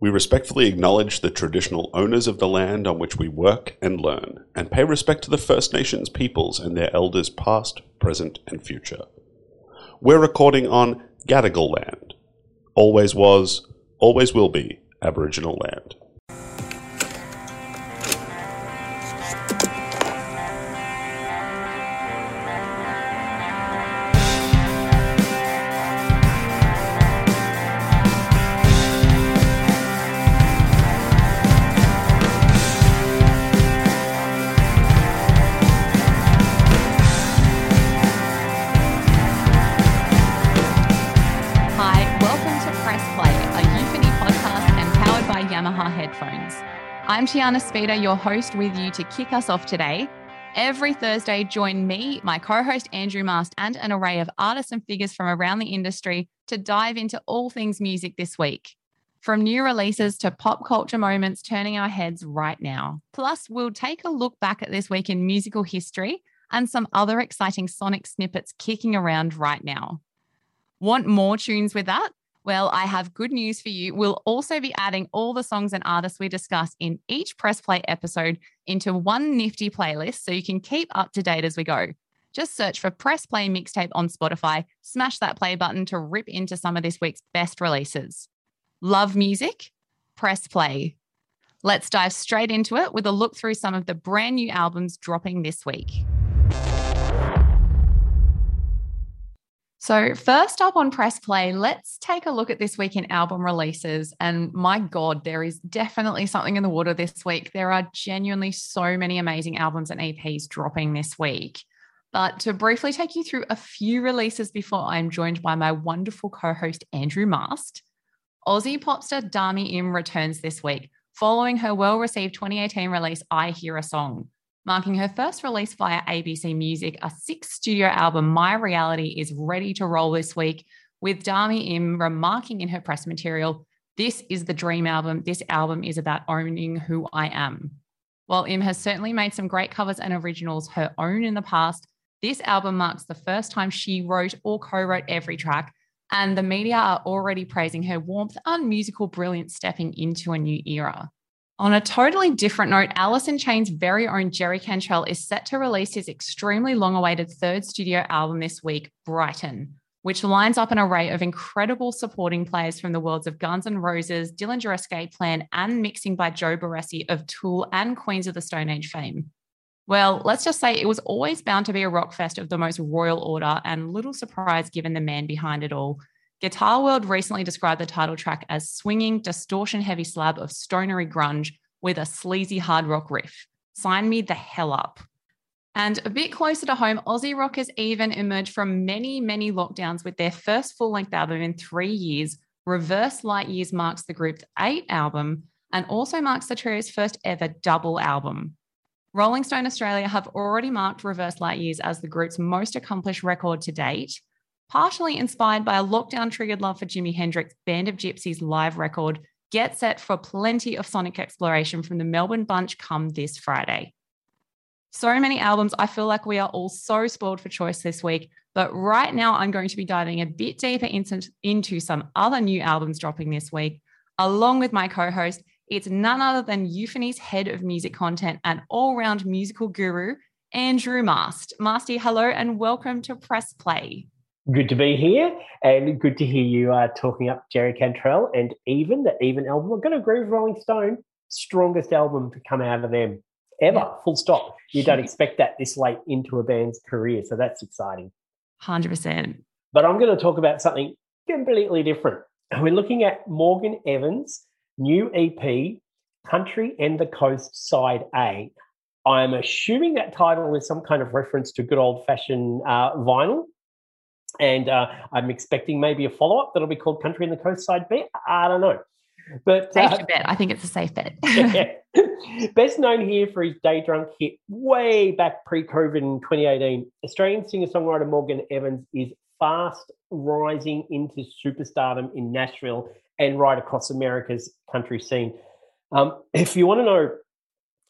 We respectfully acknowledge the traditional owners of the land on which we work and learn, and pay respect to the First Nations peoples and their elders past, present, and future. We're recording on Gadigal land. Always was, always will be Aboriginal land. Tiana Speter, your host, with you to kick us off today. Every Thursday, join me, my co host Andrew Mast, and an array of artists and figures from around the industry to dive into all things music this week. From new releases to pop culture moments turning our heads right now. Plus, we'll take a look back at this week in musical history and some other exciting sonic snippets kicking around right now. Want more tunes with that? Well, I have good news for you. We'll also be adding all the songs and artists we discuss in each Press Play episode into one nifty playlist so you can keep up to date as we go. Just search for Press Play Mixtape on Spotify, smash that play button to rip into some of this week's best releases. Love music? Press Play. Let's dive straight into it with a look through some of the brand new albums dropping this week. So, first up on Press Play, let's take a look at this week in album releases. And my God, there is definitely something in the water this week. There are genuinely so many amazing albums and EPs dropping this week. But to briefly take you through a few releases before I'm joined by my wonderful co host, Andrew Mast, Aussie popstar Dami Im returns this week following her well received 2018 release, I Hear a Song. Marking her first release via ABC Music, a six studio album, My Reality, is ready to roll this week, with Dami Im remarking in her press material, This is the dream album. This album is about owning who I am. While Im has certainly made some great covers and originals her own in the past, this album marks the first time she wrote or co wrote every track, and the media are already praising her warmth and musical brilliance stepping into a new era. On a totally different note, Alice in Chains' very own Jerry Cantrell is set to release his extremely long awaited third studio album this week, Brighten, which lines up an array of incredible supporting players from the worlds of Guns N' Roses, Dillinger Escape Plan, and mixing by Joe Barresi of Tool and Queens of the Stone Age fame. Well, let's just say it was always bound to be a rock fest of the most royal order, and little surprise given the man behind it all. Guitar World recently described the title track as swinging, distortion heavy slab of stonery grunge with a sleazy hard rock riff. Sign me the hell up. And a bit closer to home, Aussie rockers Even emerged from many, many lockdowns with their first full length album in three years. Reverse Light Years marks the group's eighth album and also marks the trio's first ever double album. Rolling Stone Australia have already marked Reverse Light Years as the group's most accomplished record to date, partially inspired by a lockdown triggered love for Jimi Hendrix' Band of Gypsies live record. Get set for plenty of sonic exploration from the Melbourne Bunch come this Friday. So many albums, I feel like we are all so spoiled for choice this week. But right now, I'm going to be diving a bit deeper into, some other new albums dropping this week, along with my co host. It's none other than Euphony's head of music content and all round musical guru, Andrew Mast. Masty, hello and welcome to Press Play. Good to be here and good to hear you uh, talking up Jerry Cantrell and Even, the Even album. I'm going to agree with Rolling Stone, strongest album to come out of them ever, yeah. full stop. You don't expect that this late into a band's career, so that's exciting. 100%. But I'm going to talk about something completely different. We're looking at Morgan Evans' new EP, Country and the Coast Side A. I'm assuming that title is some kind of reference to good old fashioned uh, vinyl. And uh, I'm expecting maybe a follow up that'll be called Country and the Coast Side I don't know. But safe uh, bet. I think it's a safe bet. Best known here for his Day Drunk hit way back pre COVID in 2018, Australian singer songwriter Morgan Evans is fast rising into superstardom in Nashville and right across America's country scene. Um, if you want to know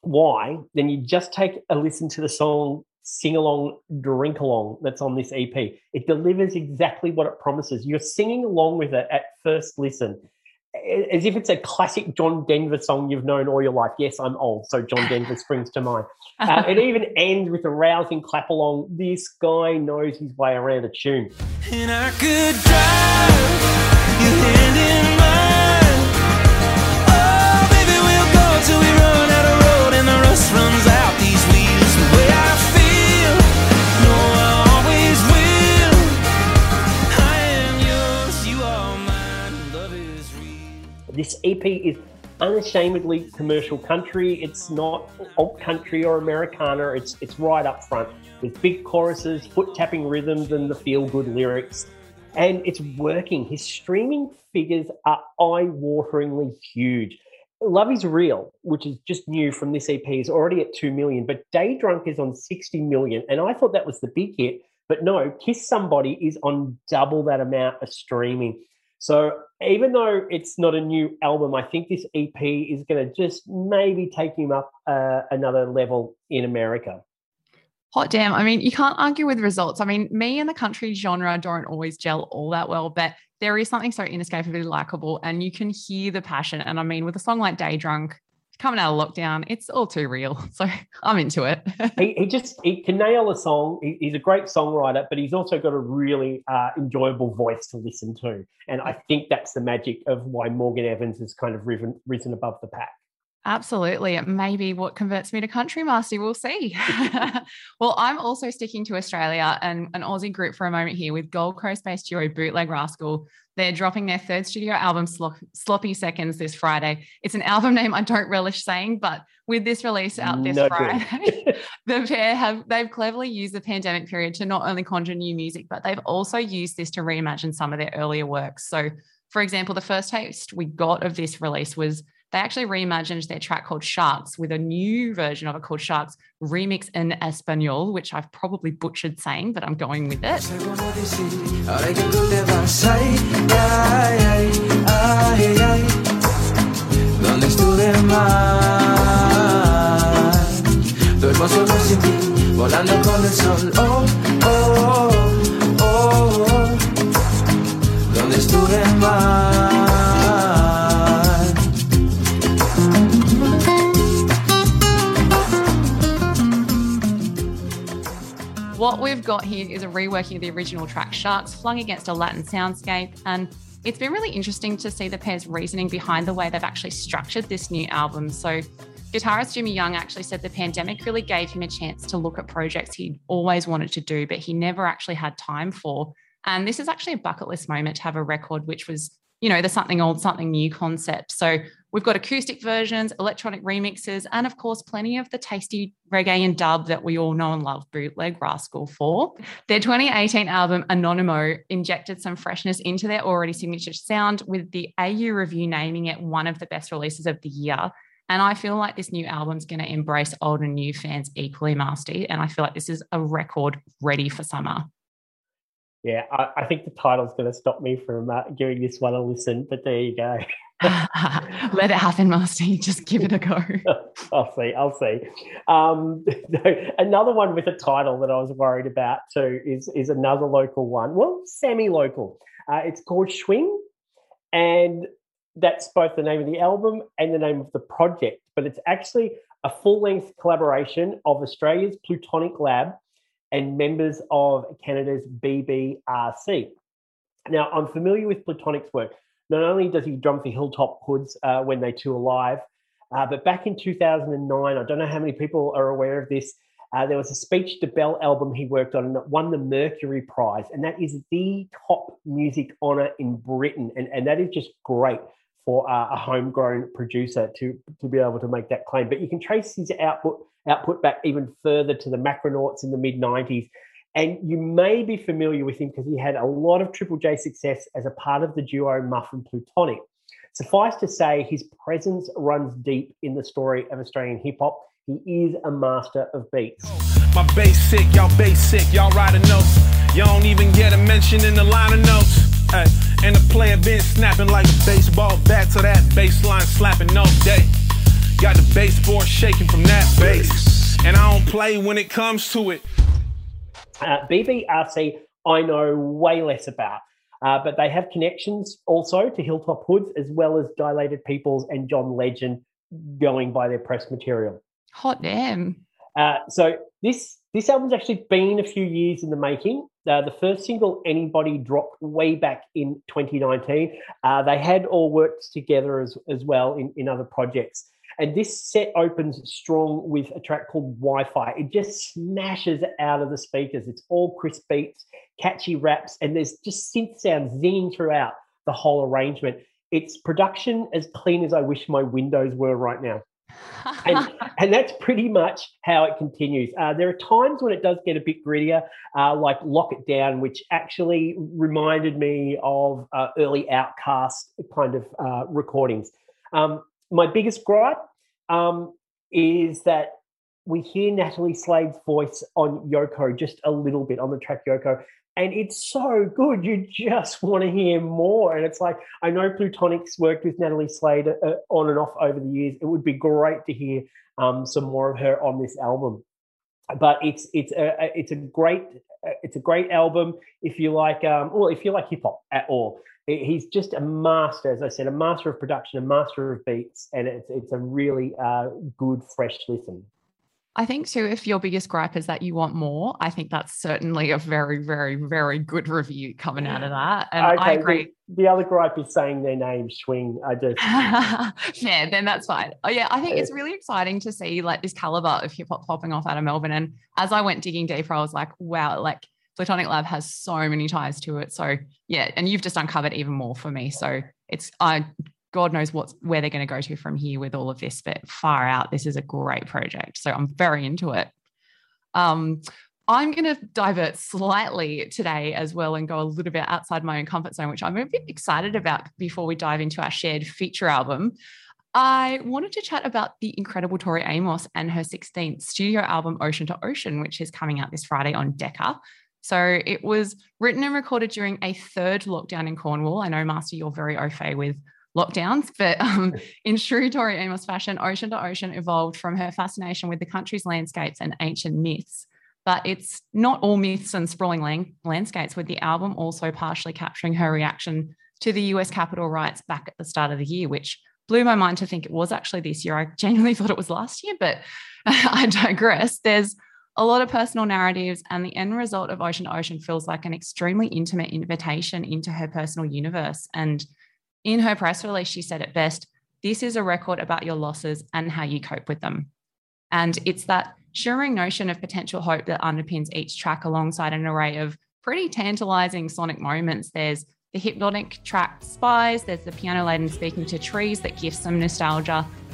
why, then you just take a listen to the song Sing Along, Drink Along that's on this EP. It delivers exactly what it promises. You're singing along with it at first listen. as if it's a classic John Denver song you've known all your life. Yes, I'm old, so John Denver springs to mind. Uh, it even ends with a rousing clap along. This guy knows his way around a tune. And I could drive your hand in mine. Oh, baby, we'll go till we run Is unashamedly commercial country. It's not alt country or Americana. It's it's right up front with big choruses, foot tapping rhythms, and the feel good lyrics. And it's working. His streaming figures are eye wateringly huge. Love is Real, which is just new from this EP, is already at 2 million, but Day Drunk is on 60 million. And I thought that was the big hit, but no, Kiss Somebody is on double that amount of streaming. So even though it's not a new album, I think this EP is going to just maybe take him up uh, another level in America. Hot damn. I mean, you can't argue with results. I mean, me and the country genre don't always gel all that well, but there is something so inescapably likable and you can hear the passion. And I mean, with a song like Day Drunk, coming out of lockdown, it's all too real. So I'm into it. he, he, just he can nail a song. He, he's a great songwriter, but he's also got a really uh, enjoyable voice to listen to. And I think that's the magic of why Morgan Evans has kind of risen, risen above the pack. Absolutely. It may be what converts me to country Masty. We'll see. well, I'm also sticking to Australia and an Aussie group for a moment here with Gold Coast based duo Bootleg Rascal. They're dropping their third studio album, Sloppy Seconds, this Friday. It's an album name I don't relish saying, but with this release out this no Friday, the pair have they've cleverly used the pandemic period to not only conjure new music, but they've also used this to reimagine some of their earlier works. So, for example, the first taste we got of this release was they actually reimagined their track called Sharks with a new version of it called Sharks Remix in Espanol, which I've probably butchered saying, but I'm going with it. What we've got here is a reworking of the original track Sharks flung against a Latin soundscape. And it's been really interesting to see the pair's reasoning behind the way they've actually structured this new album. So, guitarist Jimmy Young actually said the pandemic really gave him a chance to look at projects he'd always wanted to do, but he never actually had time for. And this is actually a bucket list moment to have a record which was you know, the something old, something new concept. So we've got acoustic versions, electronic remixes, and of course, plenty of the tasty reggae and dub that we all know and love Bootleg Rascal for. Their 2018 album, Anonymo, injected some freshness into their already signature sound, with the AU review naming it one of the best releases of the year. And I feel like this new album's going to embrace old and new fans equally, Masty. And I feel like this is a record ready for summer. Yeah, I, I think the title's going to stop me from uh, giving this one a listen, but there you go. Let it happen, Masty. Just give it a go. I'll see. I'll see. Um, another one with a title that I was worried about too is is another local one. Well, semi-local. Uh, it's called Shwing, and that's both the name of the album and the name of the project. But it's actually a full-length collaboration of Australia's Plutonic Lab and members of Canada's BBRC. Now, I'm familiar with Plutonic's work. Not only does he drum for Hilltop Hoods uh, when they tour live, uh, but back in 2009, I don't know how many people are aware of this. Uh, there was a Speech Debelle album he worked on and won the Mercury Prize. And that is the top music honor in Britain. And, and that is just great for uh, a homegrown producer to, to be able to make that claim. But you can trace his output output back even further to the Macronauts in the mid 90s. And you may be familiar with him because he had a lot of Triple J success as a part of the duo Muph and Plutonic. Suffice to say, his presence runs deep in the story of Australian hip hop. He is a master of beats. My basic, y'all basic, y'all riding notes. Y'all don't even get a mention in the line of notes. Hey, and the player been snapping like a baseball bat to that baseline slapping all day. Got the baseboard shaking from that bass. And I don't play when it comes to it. Uh, BBRC, I know way less about. Uh, but they have connections also to Hilltop Hoods as well as Dilated Peoples and John Legend going by their press material. Hot damn. Uh, so this this album's actually been a few years in the making. Uh, the first single, Anybody, dropped way back in 2019. Uh, they had all worked together as, as well in, in other projects. And this set opens strong with a track called Wi Fi. It just smashes out of the speakers. It's all crisp beats, catchy raps, and there's just synth sounds zinging throughout the whole arrangement. It's production as clean as I wish my windows were right now. and, and that's pretty much how it continues. Uh, there are times when it does get a bit grittier, uh, like Lock It Down, which actually reminded me of uh, early OutKast kind of uh, recordings. Um, my biggest gripe um, is that we hear Natalie Slade's voice on Yoko just a little bit on the track Yoko, and it's so good. You just want to hear more. And it's like, I know Plutonics worked with Natalie Slade uh, on and off over the years. It would be great to hear um, some more of her on this album. But it's it's a it's a great it's a great album if you like um well if you like hip hop at all. He's just a master, as I said, a master of production, a master of beats, and it's it's a really uh, good fresh listen. I think too, if your biggest gripe is that you want more, I think that's certainly a very, very, very good review coming out of that. And okay, I agree. The, the, other gripe is saying their name, Shwing. I just yeah, then that's fine. Oh yeah, I think it's really exciting to see like this caliber of hip hop popping off out of Melbourne. And as I went digging deeper, I was like, wow, like Plutonic Lab has so many ties to it. So yeah, and you've just uncovered even more for me. So it's I God knows what's where they're going to go to from here with all of this, but far out, this is a great project. So I'm very into it. Um, I'm going to divert slightly today as well and go a little bit outside my own comfort zone, which I'm a bit excited about before we dive into our shared feature album. I wanted to chat about the incredible Tori Amos and her 16th studio album, Ocean to Ocean, which is coming out this Friday on Decca. So it was written and recorded during a third lockdown in Cornwall. I know, Masty, you're very au fait with lockdowns. But um, in true Tori Amos fashion, Ocean to Ocean evolved from her fascination with the country's landscapes and ancient myths. But it's not all myths and sprawling lang- landscapes, with the album also partially capturing her reaction to the US Capitol riots back at the start of the year, which blew my mind to think it was actually this year. I genuinely thought it was last year, but I digress. There's a lot of personal narratives, and the end result of Ocean to Ocean feels like an extremely intimate invitation into her personal universe. And in her press release, she said it best this is a record about your losses and how you cope with them. And it's that shimmering notion of potential hope that underpins each track alongside an array of pretty tantalizing sonic moments. There's the hypnotic track Spies, there's the piano laden speaking to trees that gives some nostalgia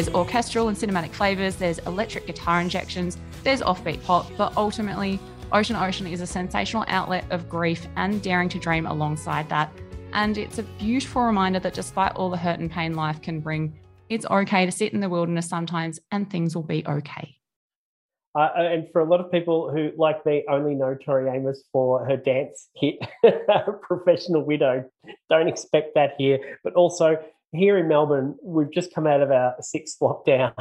There's orchestral and cinematic flavors, there's electric guitar injections, there's offbeat pop, but ultimately, Ocean Ocean is a sensational outlet of grief and daring to dream alongside that. And it's a beautiful reminder that despite all the hurt and pain life can bring, it's okay to sit in the wilderness sometimes and things will be okay. Uh, and for a lot of people who, like me, only know Tori Amos for her dance hit, Professional Widow, don't expect that here. But also, here in Melbourne, we've just come out of our sixth lockdown.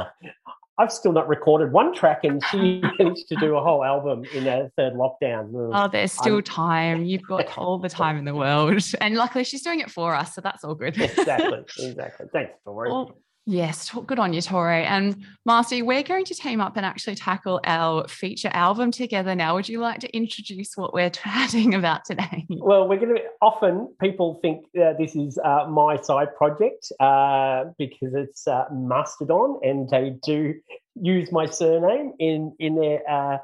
I've still not recorded one track, and she managed to do a whole album in a third lockdown. Oh, there's still I'm... time. You've got all the time in the world, and luckily she's doing it for us, so that's all good. exactly, exactly. Thanks, Tori. Well, Yes, good on you, Tori. And Masty, we're going to team up and actually tackle our feature album together now. Would you like to introduce what we're chatting about today? Well, we're going to often people think uh, this is uh, my side project uh, because it's uh, Mastodon, and they do use my surname in in their uh,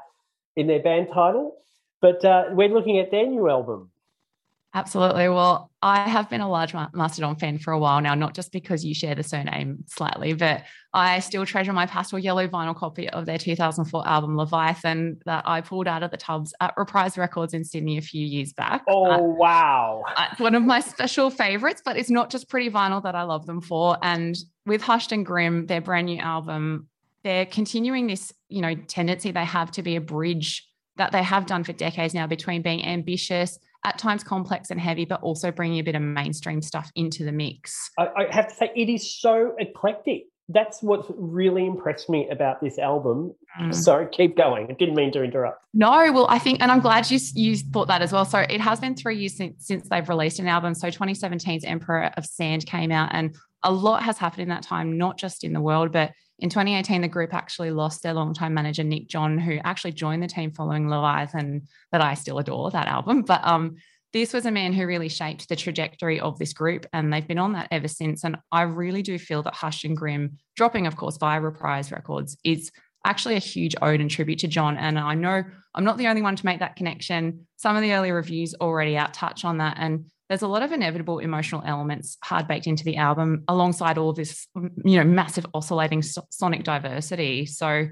in their band title. But uh, we're looking at their new album. Absolutely. Well, I have been a large Mastodon fan for a while now, not just because you share the surname slightly, but I still treasure my pastel yellow vinyl copy of their 2004 album Leviathan that I pulled out of the tubs at Reprise Records in Sydney a few years back. Oh, uh, wow. It's one of my special favorites, but it's not just pretty vinyl that I love them for. And with Hushed and Grim, their brand new album, they're continuing this, you know, tendency they have to be a bridge that they have done for decades now between being ambitious at times complex and heavy, but also bringing a bit of mainstream stuff into the mix. I, I have to say, it is so eclectic. That's what's really impressed me about this album. Mm. Sorry, keep going. I didn't mean to interrupt. No, well, I think, and I'm glad you you thought that as well. So it has been three years since, since they've released an album. So 2017's Emperor of Sand came out, and a lot has happened in that time, not just in the world, but in 2018, the group actually lost their longtime manager, Nick John, who actually joined the team following Leviathan, that I still adore that album. But um, this was a man who really shaped the trajectory of this group, and they've been on that ever since. And I really do feel that Hush and Grim, dropping, of course, via Reprise Records, is actually a huge ode and tribute to John. And I know I'm not the only one to make that connection. Some of the early reviews already out touch on that. And there's a lot of inevitable emotional elements hard baked into the album alongside all this you know massive oscillating so- sonic diversity so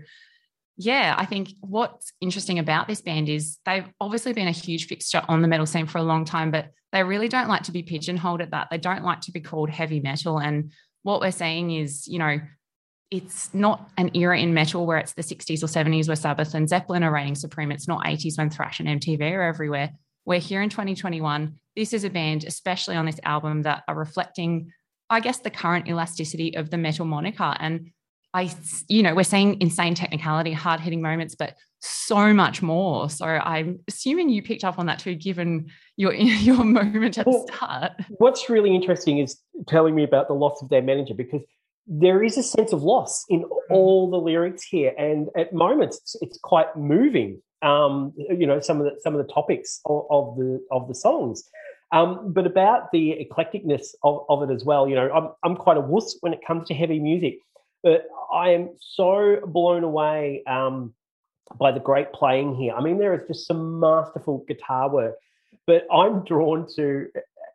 yeah i think what's interesting about this band is they've obviously been a huge fixture on the metal scene for a long time but they really don't like to be pigeonholed at that they don't like to be called heavy metal and what we're saying is you know it's not an era in metal where it's the 60s or 70s where Sabbath and Zeppelin are reigning supreme. It's not 80s when thrash and MTV are everywhere. We're here in 2021. This is a band, especially on this album, that are reflecting, I guess, the current elasticity of the metal moniker. And I, you know, we're seeing insane technicality, hard hitting moments, but so much more. So I'm assuming you picked up on that too, given your your moment at well, the start. What's really interesting is telling me about the loss of their manager because there is a sense of loss in all the lyrics here, and at moments it's, it's quite moving um, you know some of the some of the topics of, of the of the songs. Um, but about the eclecticness of, of, it as well, you know, I'm, I'm quite a wuss when it comes to heavy music, but I am so blown away um, by the great playing here. I mean, there is just some masterful guitar work, but I'm drawn to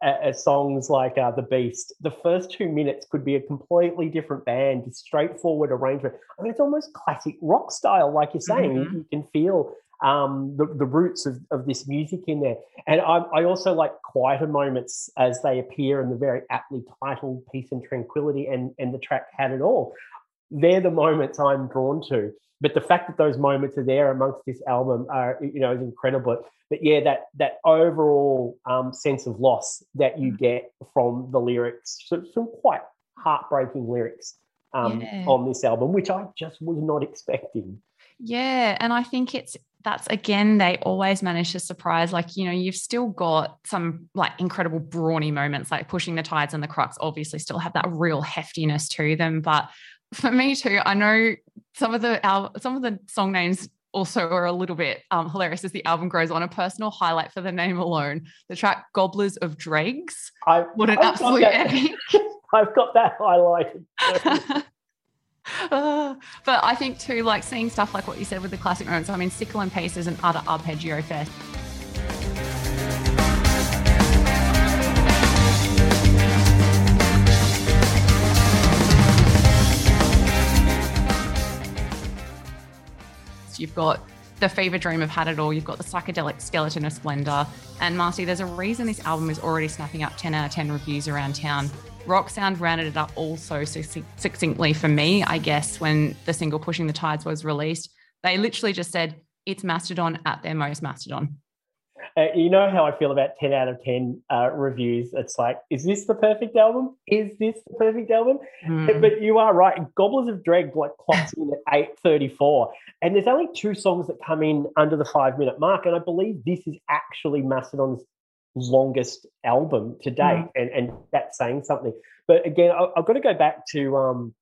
uh, songs like uh, The Beast. The first two minutes could be a completely different band, straightforward arrangement. I mean, it's almost classic rock style, like you're saying. Mm-hmm. You can feel um, the, the roots of, of this music in there. And I, I also like quieter moments as they appear in the very aptly titled Peace and Tranquility and, and the track Had It All. They're the moments I'm drawn to. But the fact that those moments are there amongst this album are, you know, is incredible. But yeah, that that overall um, sense of loss that you mm. get from the lyrics, some quite heartbreaking lyrics um, yeah. on this album, which I just was not expecting. Yeah, and I think it's that's again they always manage to surprise like you know you've still got some like incredible brawny moments like pushing the tides and the crux obviously still have that real heftiness to them but for me too i know some of the al- some of the song names also are a little bit um, hilarious as the album grows on. A personal highlight for the name alone the track gobblers of dregs. I, what an I've absolute epic i've got that highlighted But I think too, like seeing stuff like what you said with the classic moments. I mean, Sickle and Peace is an utter arpeggio fest. you've got the fever dream of had it all. You've got the psychedelic skeleton of splendor. And Masty, there's a reason this album is already snapping up 10 out of 10 reviews around town. Rock Sound rounded it up also succinctly for me, I guess, when the single Pushing the Tides was released. They literally just said, it's Mastodon at their most Mastodon. Uh, you know how I feel about 10 out of 10 uh, reviews. It's like, is this the perfect album? Is this the perfect album? Mm. But you are right. Gobblers of Dregs like clocks in at 834. And there's only two songs that come in under the five minute mark. And I believe this is actually Mastodon's longest album to date, mm. and and that's saying something. But again, I, have got to go back to um,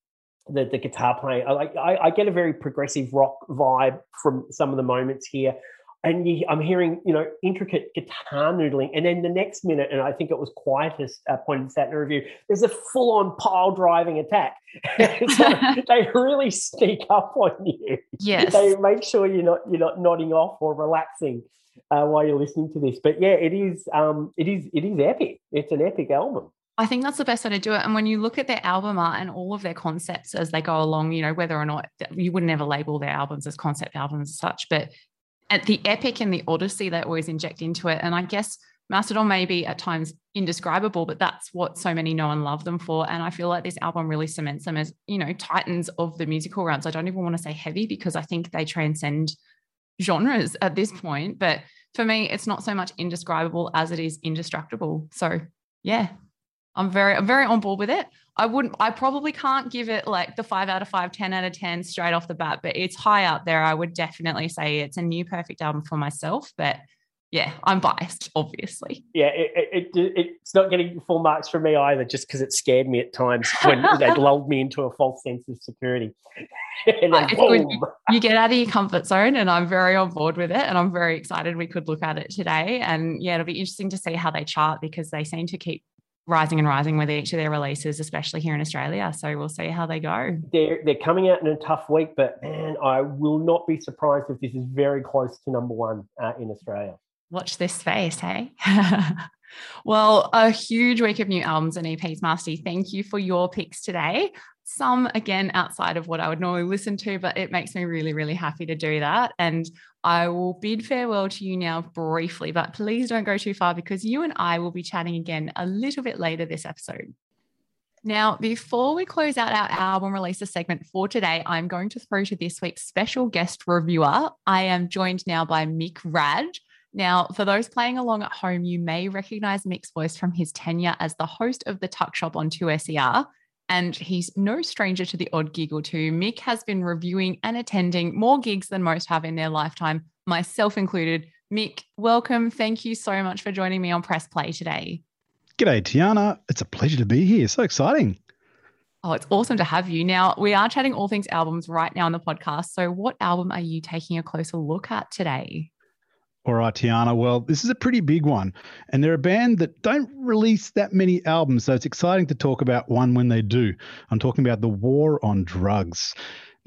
the the guitar playing. I like I, I get a very progressive rock vibe from some of the moments here. And you, I'm hearing, you know, intricate guitar noodling, and then the next minute, and I think it was Quietus uh, pointed out in the review. There's a full-on pile driving attack. so they really sneak up on you. Yes, they make sure you're not you're not nodding off or relaxing uh, while you're listening to this. But yeah, it is um, it is it is epic. It's an epic album. I think that's the best way to do it. And when you look at their album art and all of their concepts as they go along, you know, whether or not you would never label their albums as concept albums as such, but at the epic and the odyssey they always inject into it. And I guess Mastodon may be at times indescribable, but that's what so many know and love them for. And I feel like this album really cements them as, you know, titans of the musical realms. I don't even want to say heavy because I think they transcend genres at this point. But for me, it's not so much indescribable as it is indestructible. So yeah, I'm very, I'm very on board with it. I wouldn't, I probably can't give it like the five out of five, 10 out of 10 straight off the bat, but it's high up there. I would definitely say it's a new perfect album for myself, but yeah, I'm biased, obviously. Yeah, it, it, it, it's not getting full marks from me either, just because it scared me at times when they lulled me into a false sense of security. then, you, you get out of your comfort zone, and I'm very on board with it, and I'm very excited we could look at it today. And yeah, it'll be interesting to see how they chart because they seem to keep rising and rising with each of their releases, especially here in Australia. So we'll see how they go. They're they're coming out in a tough week, but man, I will not be surprised if this is very close to number one uh, in Australia. Watch this space, hey. well, a huge week of new albums and EPs, Masty. Thank you for your picks today. Some again outside of what I would normally listen to, but it makes me really, really happy to do that. And I will bid farewell to you now briefly, but please don't go too far because you and I will be chatting again a little bit later this episode. Now, before we close out our album releases segment for today, I'm going to throw to this week's special guest reviewer. I am joined now by Mick Rad. Now, for those playing along at home, you may recognize Mick's voice from his tenure as the host of the Tuckshop on 2SER and he's no stranger to the odd gig or two. Mick has been reviewing and attending more gigs than most have in their lifetime, myself included. Mick, welcome. Thank you so much for joining me on Press Play today. G'day, Tiana. It's a pleasure to be here. So exciting. Oh, it's awesome to have you. Now, we are chatting all things albums right now on the podcast. So, what album are you taking a closer look at today? All right, Tiana. Well, this is a pretty big one. And they're a band that don't release that many albums. So it's exciting to talk about one when they do. I'm talking about The War on Drugs.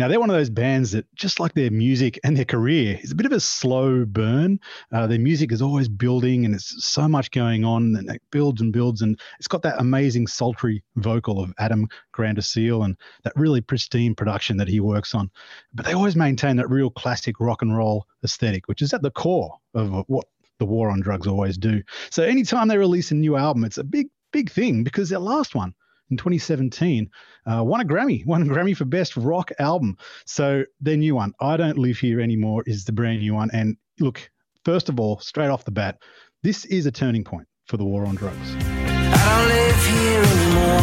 Now, they're one of those bands that, just like their music and their career, is a bit of a slow burn. Uh, their music is always building and it's so much going on and it builds and builds. And it's got that amazing sultry vocal of Adam Granduciel and that really pristine production that he works on. But they always maintain that real classic rock and roll aesthetic, which is at the core of what the war on drugs always do. So anytime they release a new album, it's a big, big thing because their last one in 2017, uh, won a Grammy, won a Grammy for Best Rock Album. So their new one, I Don't Live Here Anymore, is the brand new one. And look, first of all, straight off the bat, this is a turning point for the war on drugs. I don't live here anymore.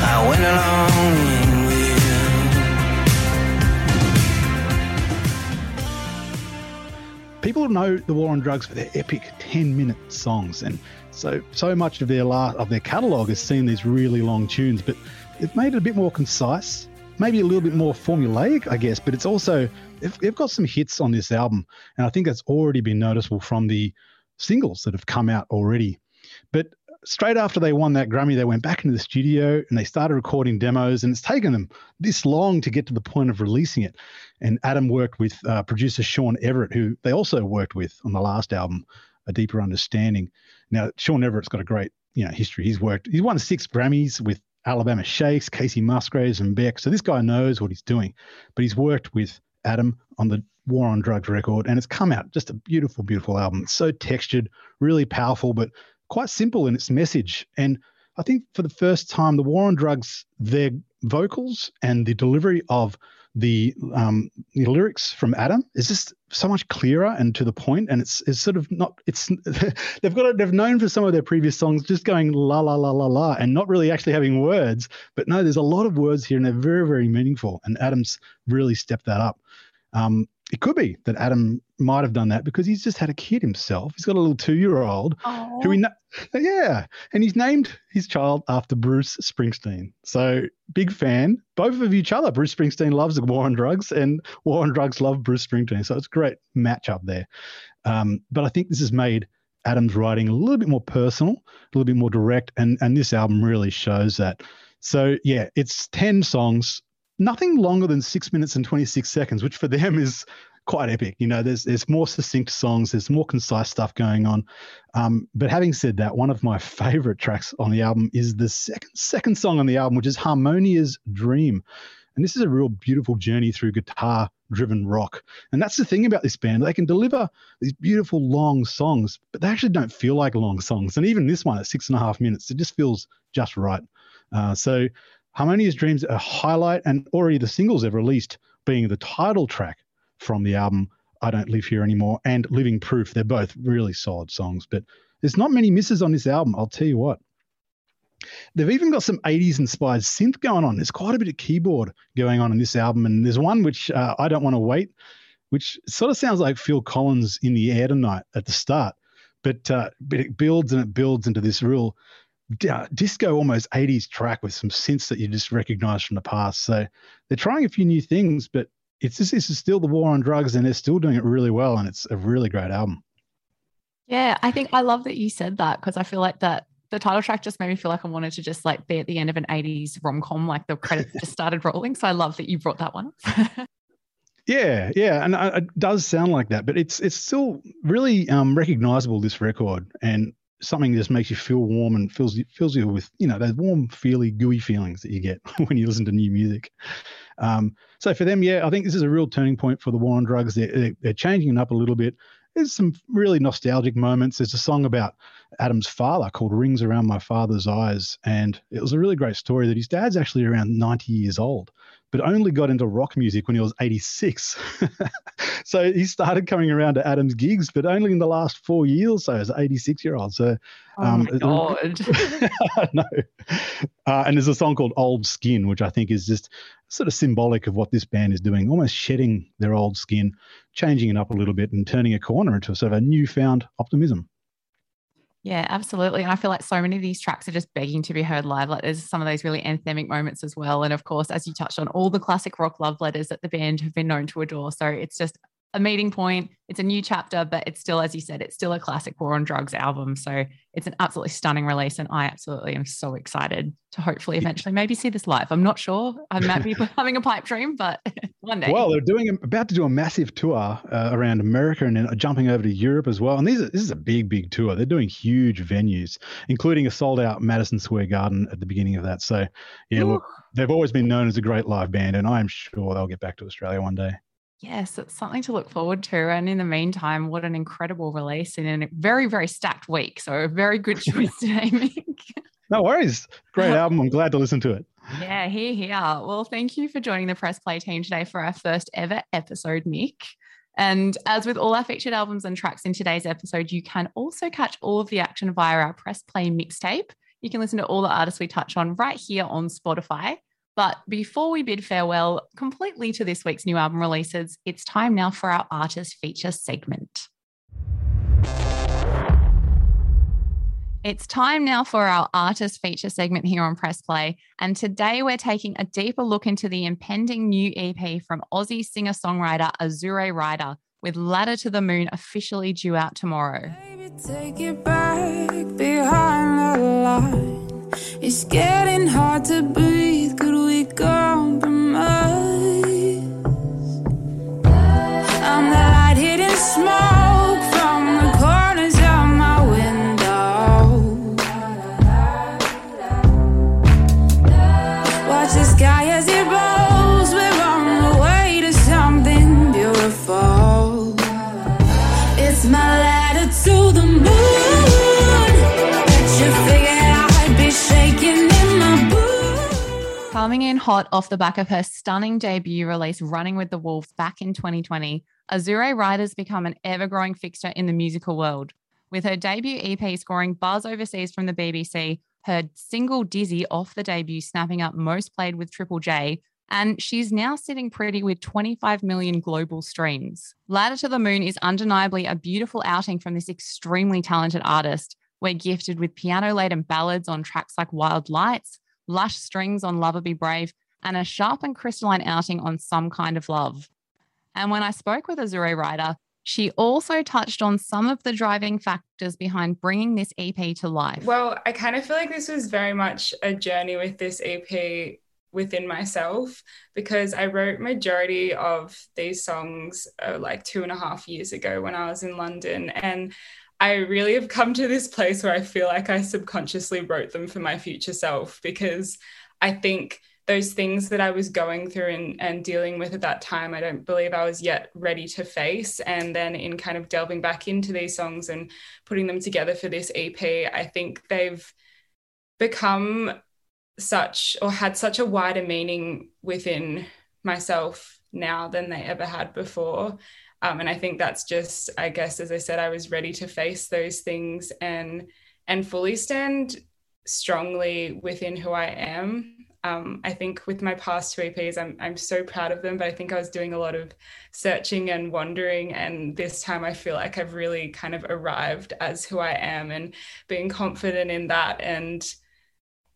I went along people know the war on drugs for their epic 10 minute songs and so so much of their of their catalog has seen these really long tunes, but they've made it a bit more concise, maybe a little bit more formulaic, I guess. But it's also they've got some hits on this album, and I think that's already been noticeable from the singles that have come out already. But straight after they won that Grammy, they went back into the studio and they started recording demos, and it's taken them this long to get to the point of releasing it. And Adam worked with uh, producer Shawn Everett, who they also worked with on the last album, A Deeper Understanding. Now, Shawn Everett's got a great you know history. He's worked. He's won six Grammys with Alabama Shakes, Kacey Musgraves, and Beck. So this guy knows what he's doing. But he's worked with Adam on the War on Drugs record, and it's come out just a beautiful, beautiful album. It's so textured, really powerful, but quite simple in its message. And I think for the first time, the War on Drugs, their vocals and the delivery of the um, the lyrics from Adam is just so much clearer and to the point, and it's it's sort of not it's they've got they've known for some of their previous songs just going la la la la la and not really actually having words, but no, there's a lot of words here and they're very very meaningful, and Adam's really stepped that up. Um, it could be that Adam might have done that because he's just had a kid himself. He's got a little two-year-old who he, yeah, and he's named his child after Bruce Springsteen. So big fan, both of each other. Bruce Springsteen loves the War on Drugs, and War on Drugs love Bruce Springsteen. So it's a great match up there. Um, but I think this has made Adam's writing a little bit more personal, a little bit more direct, and and this album really shows that. So yeah, it's ten songs, nothing longer than six minutes and twenty six seconds, which for them is quite epic. You know, there's there's more succinct songs, there's more concise stuff going on. Um, but having said that, one of my favorite tracks on the album is the second second song on the album, which is Harmonia's Dream. And this is a real beautiful journey through guitar driven rock. And that's the thing about this band. They can deliver these beautiful long songs, but they actually don't feel like long songs. And even this one at six and a half minutes, it just feels just right. Uh, so Harmonia's Dreams, a highlight, and already the singles they've released being the title track from the album I Don't Live Here Anymore and Living Proof. They're both really solid songs, but there's not many misses on this album, I'll tell you what. They've even got some 80s inspired synth going on. There's quite a bit of keyboard going on in this album. And there's one which uh, I Don't Want to Wait, which sort of sounds like Phil Collins in the air tonight at the start. But, uh, but it builds and it builds into this real uh, disco almost 80s track with some synths that you just recognize from the past. So they're trying a few new things, but it's just, this is still the war on drugs and they're still doing it really well. And it's a really great album. Yeah, I think I love that you said that because I feel like that the title track just made me feel like I wanted to just like be at the end of an 80s rom com, like the credits just started rolling. So I love that you brought that one yeah, yeah, and uh, it does sound like that, but it's it's still really um, recognizable this record and something that just makes you feel warm and fills fills you with you know those warm, feely, gooey feelings that you get when you listen to new music. Um, so for them, yeah, I think this is a real turning point for the war on drugs. They're, they're changing it up a little bit there's some really nostalgic moments. There's a song about Adam's father called Rings Around My Father's Eyes. And it was a really great story that his dad's actually around 90 years old but only got into rock music when he was 86. so he started coming around to Adam's gigs, but only in the last four years or so as an 86 year old. So, um, oh my God. no. Uh, and there's a song called Old Skin, which I think is just sort of symbolic of what this band is doing, almost shedding their old skin, changing it up a little bit, and turning a corner into a sort of a newfound optimism. Yeah, absolutely. And I feel like so many of these tracks are just begging to be heard live. Like there's some of those really anthemic moments as well. And of course, as you touched on, all the classic rock love letters that the band have been known to adore. So it's just a meeting point. It's a new chapter, but it's still, as you said, it's still a classic War on Drugs album. So it's an absolutely stunning release. And I absolutely am so excited to hopefully eventually maybe see this live. I'm not sure. I might be having a pipe dream, but one day. Well, they're doing about to do a massive tour uh, around America and then jumping over to Europe as well. And these are, this is a big, big tour. They're doing huge venues, including a sold out Madison Square Garden at the beginning of that. So, yeah, Ooh. look, they've always been known as a great live band, and I'm sure they'll get back to Australia one day. Yes, it's something to look forward to. And in the meantime, what an incredible release in a very, very stacked week. So a very good choice today, Mick. No worries. Great album. I'm glad to listen to it. Yeah, here, here. Well, thank you for joining the Press Play team today for our first ever episode, Mick. And as with all our featured albums and tracks in today's episode, you can also catch all of the action via our Press Play mixtape. You can listen to all the artists we touch on right here on Spotify. But before we bid farewell completely to this week's new album releases, it's time now for our artist feature segment. It's time now for our artist feature segment here on Press Play. And today we're taking a deeper look into the impending new EP from Aussie singer songwriter Azure Ryder, with Ladder to the Moon officially due out tomorrow. It's getting hard to breathe. Could we compromise? Hot off the back of her stunning debut release, Running with the Wolves, back in 2020, Azure Ryder's become an ever growing fixture in the musical world. With her debut EP scoring buzz overseas from the BBC, her single Dizzy off the debut snapping up most played with Triple J, and she's now sitting pretty with 25 million global streams. Ladder to the Moon is undeniably a beautiful outing from this extremely talented artist. We're gifted with piano laden ballads on tracks like Wild Lights, lush strings on Lover Be Brave, and a sharp and crystalline outing on Some Kind of Love. And when I spoke with Azure Ryder, she also touched on some of the driving factors behind bringing this EP to life. Well, I kind of feel like this was very much a journey with this EP within myself because I wrote majority of these songs uh, like two and a half years ago when I was in London and I really have come to this place where I feel like I subconsciously wrote them for my future self because I think those things that I was going through and, and dealing with at that time, I don't believe I was yet ready to face. And then in kind of delving back into these songs and putting them together for this EP, I think they've become such or had such a wider meaning within myself now than they ever had before. Um, and I think that's just, I guess, as I said, I was ready to face those things and and fully stand strongly within who I am. Um, I think with my past two EPs, I'm I'm so proud of them, but I think I was doing a lot of searching and wondering, and this time I feel like I've really kind of arrived as who I am and being confident in that and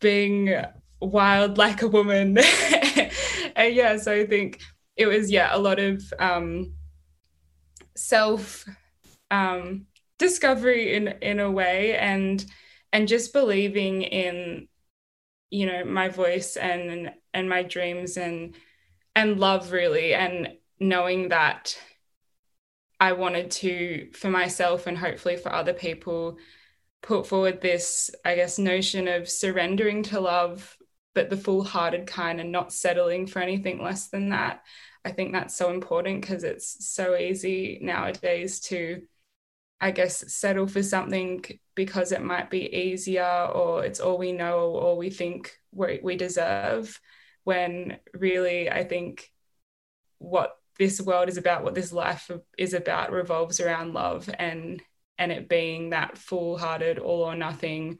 being wild like a woman. and yeah, so I think it was yeah a lot of um, self um, discovery in in a way, and and just believing in you know my voice and and my dreams and and love really and knowing that I wanted to for myself and hopefully for other people put forward this, I guess, notion of surrendering to love, but the full hearted kind and not settling for anything less than that. I think that's so important because it's so easy nowadays to, I guess, settle for something because it might be easier or it's all we know or we think we, we deserve. When really, I think what this world is about, what this life is about, revolves around love and and it being that full hearted, all or nothing,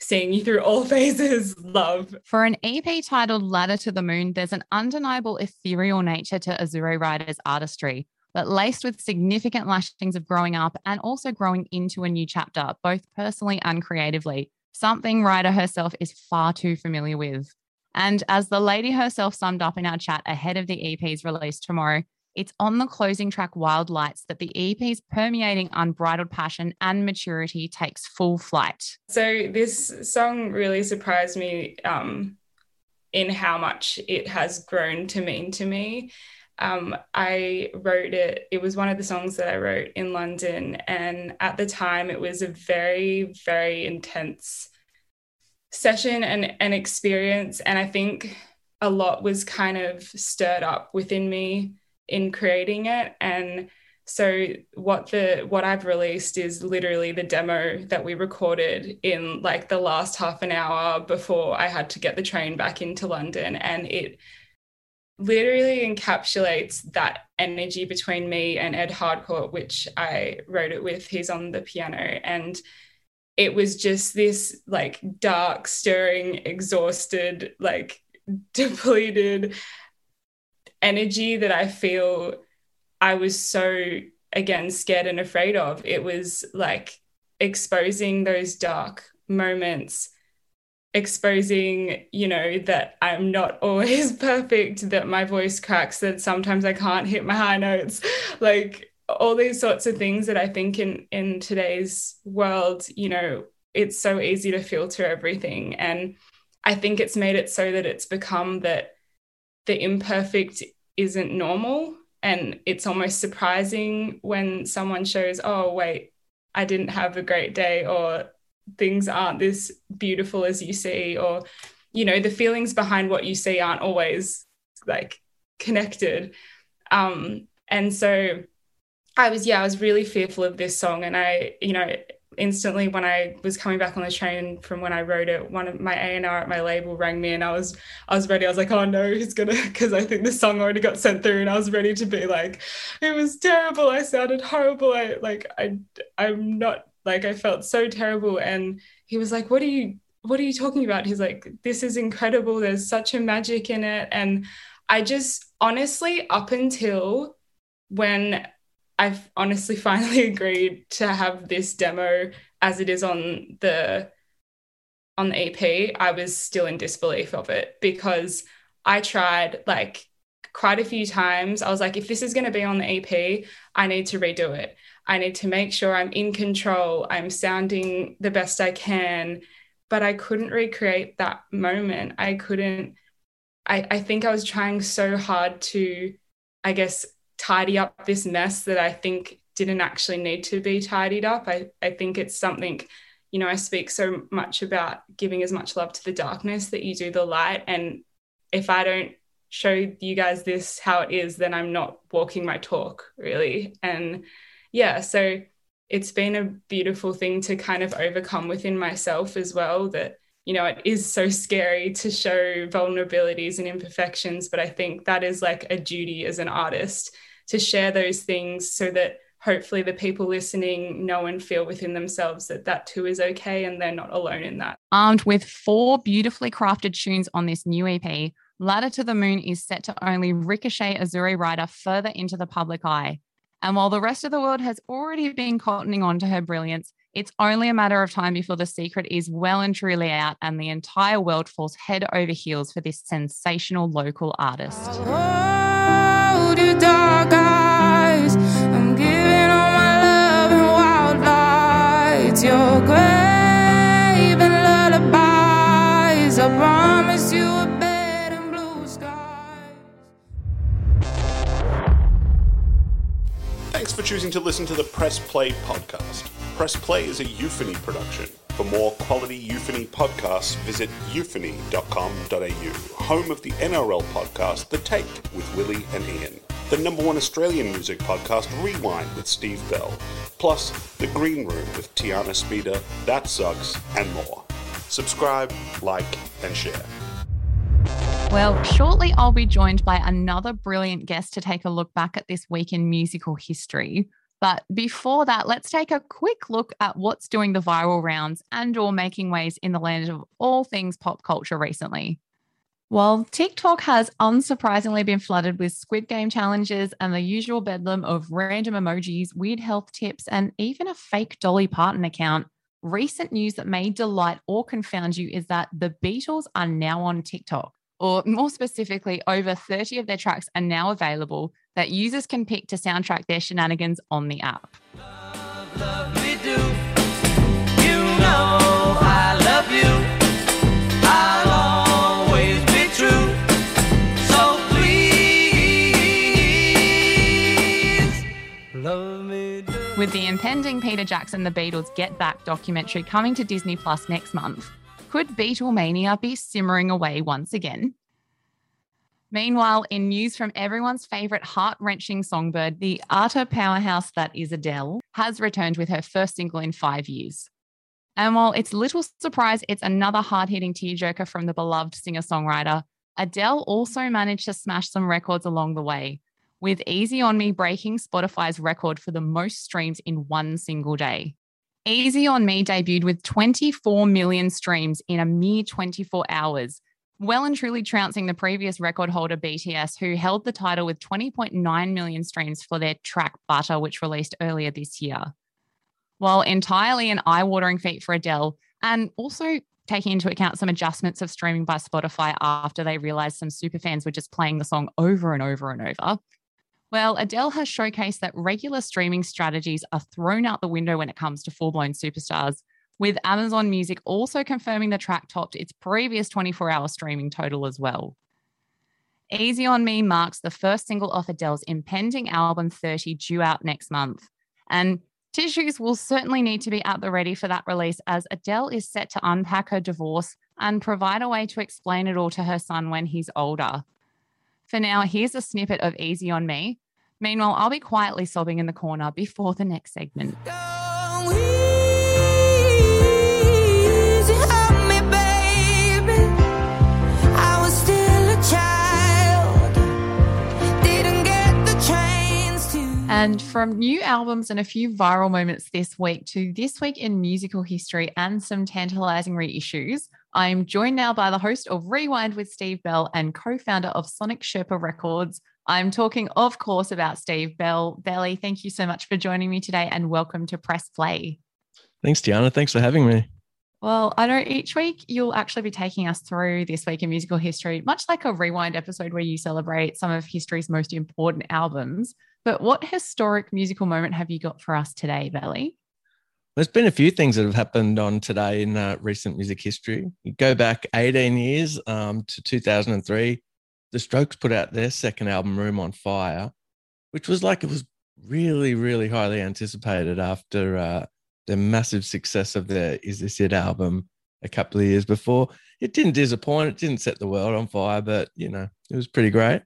seeing you through all phases love. For an EP titled Ladder to the Moon, there's an undeniable ethereal nature to Azure Ryder's artistry, but laced with significant lashings of growing up and also growing into a new chapter, both personally and creatively, something Ryder herself is far too familiar with. And as the lady herself summed up in our chat ahead of the EP's release tomorrow, it's on the closing track Wild Lights that the EP's permeating unbridled passion and maturity takes full flight. So, this song really surprised me um, in how much it has grown to mean to me. Um, I wrote it, it was one of the songs that I wrote in London. And at the time, it was a very, very intense session and, and experience. And I think a lot was kind of stirred up within me in creating it and so what the what I've released is literally the demo that we recorded in like the last half an hour before I had to get the train back into London and it literally encapsulates that energy between me and Ed Harcourt which I wrote it with he's on the piano and it was just this like dark stirring exhausted like depleted energy that I feel I was so again scared and afraid of. It was like exposing those dark moments, exposing, you know, that I'm not always perfect, that my voice cracks, that sometimes I can't hit my high notes, like all these sorts of things that I think in in today's world, you know, it's so easy to filter everything. And I think it's made it so that it's become that the imperfect isn't normal. And it's almost surprising when someone shows oh wait i didn't have a great day or things aren't this beautiful as you see or you know the feelings behind what you see aren't always like connected um and so i was yeah i was really fearful of this song and i you know instantly when I was coming back on the train from when I wrote it, one of my A&R at my label rang me and I was I was ready. I was like, oh no, he's gonna because I think the song already got sent through and I was ready to be like, it was terrible. I sounded horrible. I like I I'm not like I felt so terrible. And he was like, What are you what are you talking about? He's like, this is incredible. There's such a magic in it. And I just honestly, up until when I've honestly finally agreed to have this demo as it is on the on the EP, I was still in disbelief of it because I tried like quite a few times. I was like, if this is going to be on the EP, I need to redo it. I need to make sure I'm in control. I'm sounding the best I can. But I couldn't recreate that moment. I couldn't, I, I think I was trying so hard to, I guess, tidy up this mess that I think didn't actually need to be tidied up. I, I think it's something, you know, I speak so much about giving as much love to the darkness that you do the light. And if I don't show you guys this how it is, then I'm not walking my talk really. And yeah, so it's been a beautiful thing to kind of overcome within myself as well that you know it is so scary to show vulnerabilities and imperfections but i think that is like a duty as an artist to share those things so that hopefully the people listening know and feel within themselves that that too is okay and they're not alone in that. Armed with four beautifully crafted tunes on this new EP, Ladder to the Moon is set to only ricochet Azure Ryder further into the public eye. And while the rest of the world has already been cottoning on to her brilliance, it's only a matter of time before the secret is well and truly out and the entire world falls head over heels for this sensational local artist oh. For choosing to listen to the Press Play podcast. Press Play is a euphony production. For more quality euphony podcasts, visit euphony.com.au, home of the NRL podcast The Take with Willie and Ian the number one Australian music podcast, Rewind with Steve Bell, plus The Green Room with Tiana Speter, That Sucks, and more. Subscribe, like, and share. Well, shortly I'll be joined by another brilliant guest to take a look back at this week in musical history. But before that, let's take a quick look at what's doing the viral rounds and or making waves in the land of all things pop culture recently. Well, TikTok has unsurprisingly been flooded with Squid Game challenges and the usual bedlam of random emojis, weird health tips, and even a fake Dolly Parton account. Recent news that may delight or confound you is that the Beatles are now on TikTok, or more specifically, over 30 of their tracks are now available that users can pick to soundtrack their shenanigans on the app. With the impending Peter Jackson The Beatles Get Back documentary coming to Disney Plus next month, could Beatlemania be simmering away once again? Meanwhile, in news from everyone's favourite heart wrenching songbird, the utter powerhouse that is Adele has returned with her first single in five years. And while it's little surprise it's another hard hitting tearjerker from the beloved singer songwriter, Adele also managed to smash some records along the way, with Easy on Me breaking Spotify's record for the most streams in one single day. Easy on Me debuted with 24 million streams in a mere 24 hours, well and truly trouncing the previous record holder BTS, who held the title with 20.9 million streams for their track Butter, which released earlier this year. While entirely an eye watering feat for Adele, and also taking into account some adjustments of streaming by Spotify after they realized some superfans were just playing the song over and over and over. Well, Adele has showcased that regular streaming strategies are thrown out the window when it comes to full blown superstars, with Amazon Music also confirming the track topped its previous 24 hour streaming total as well. Easy on Me marks the first single off Adele's impending album 30 due out next month. And tissues will certainly need to be at the ready for that release as Adele is set to unpack her divorce and provide a way to explain it all to her son when he's older. For now, here's a snippet of Easy on Me. Meanwhile, I'll be quietly sobbing in the corner before the next segment. And from new albums and a few viral moments this week to this week in musical history and some tantalizing reissues, I'm joined now by the host of Rewind with Steve Bell and co founder of Sonic Sherpa Records. I'm talking, of course, about Steve Bell. Belly, thank you so much for joining me today and welcome to Press Play. Thanks, Tiana. Thanks for having me. Well, I know each week you'll actually be taking us through this week in musical history, much like a rewind episode where you celebrate some of history's most important albums. But what historic musical moment have you got for us today, Belly? There's been a few things that have happened on today in uh, recent music history. You go back 18 years um, to 2003, the Strokes put out their second album, Room on Fire, which was like it was really, really highly anticipated after uh, the massive success of their Is This It album a couple of years before. It didn't disappoint, it didn't set the world on fire, but you know, it was pretty great.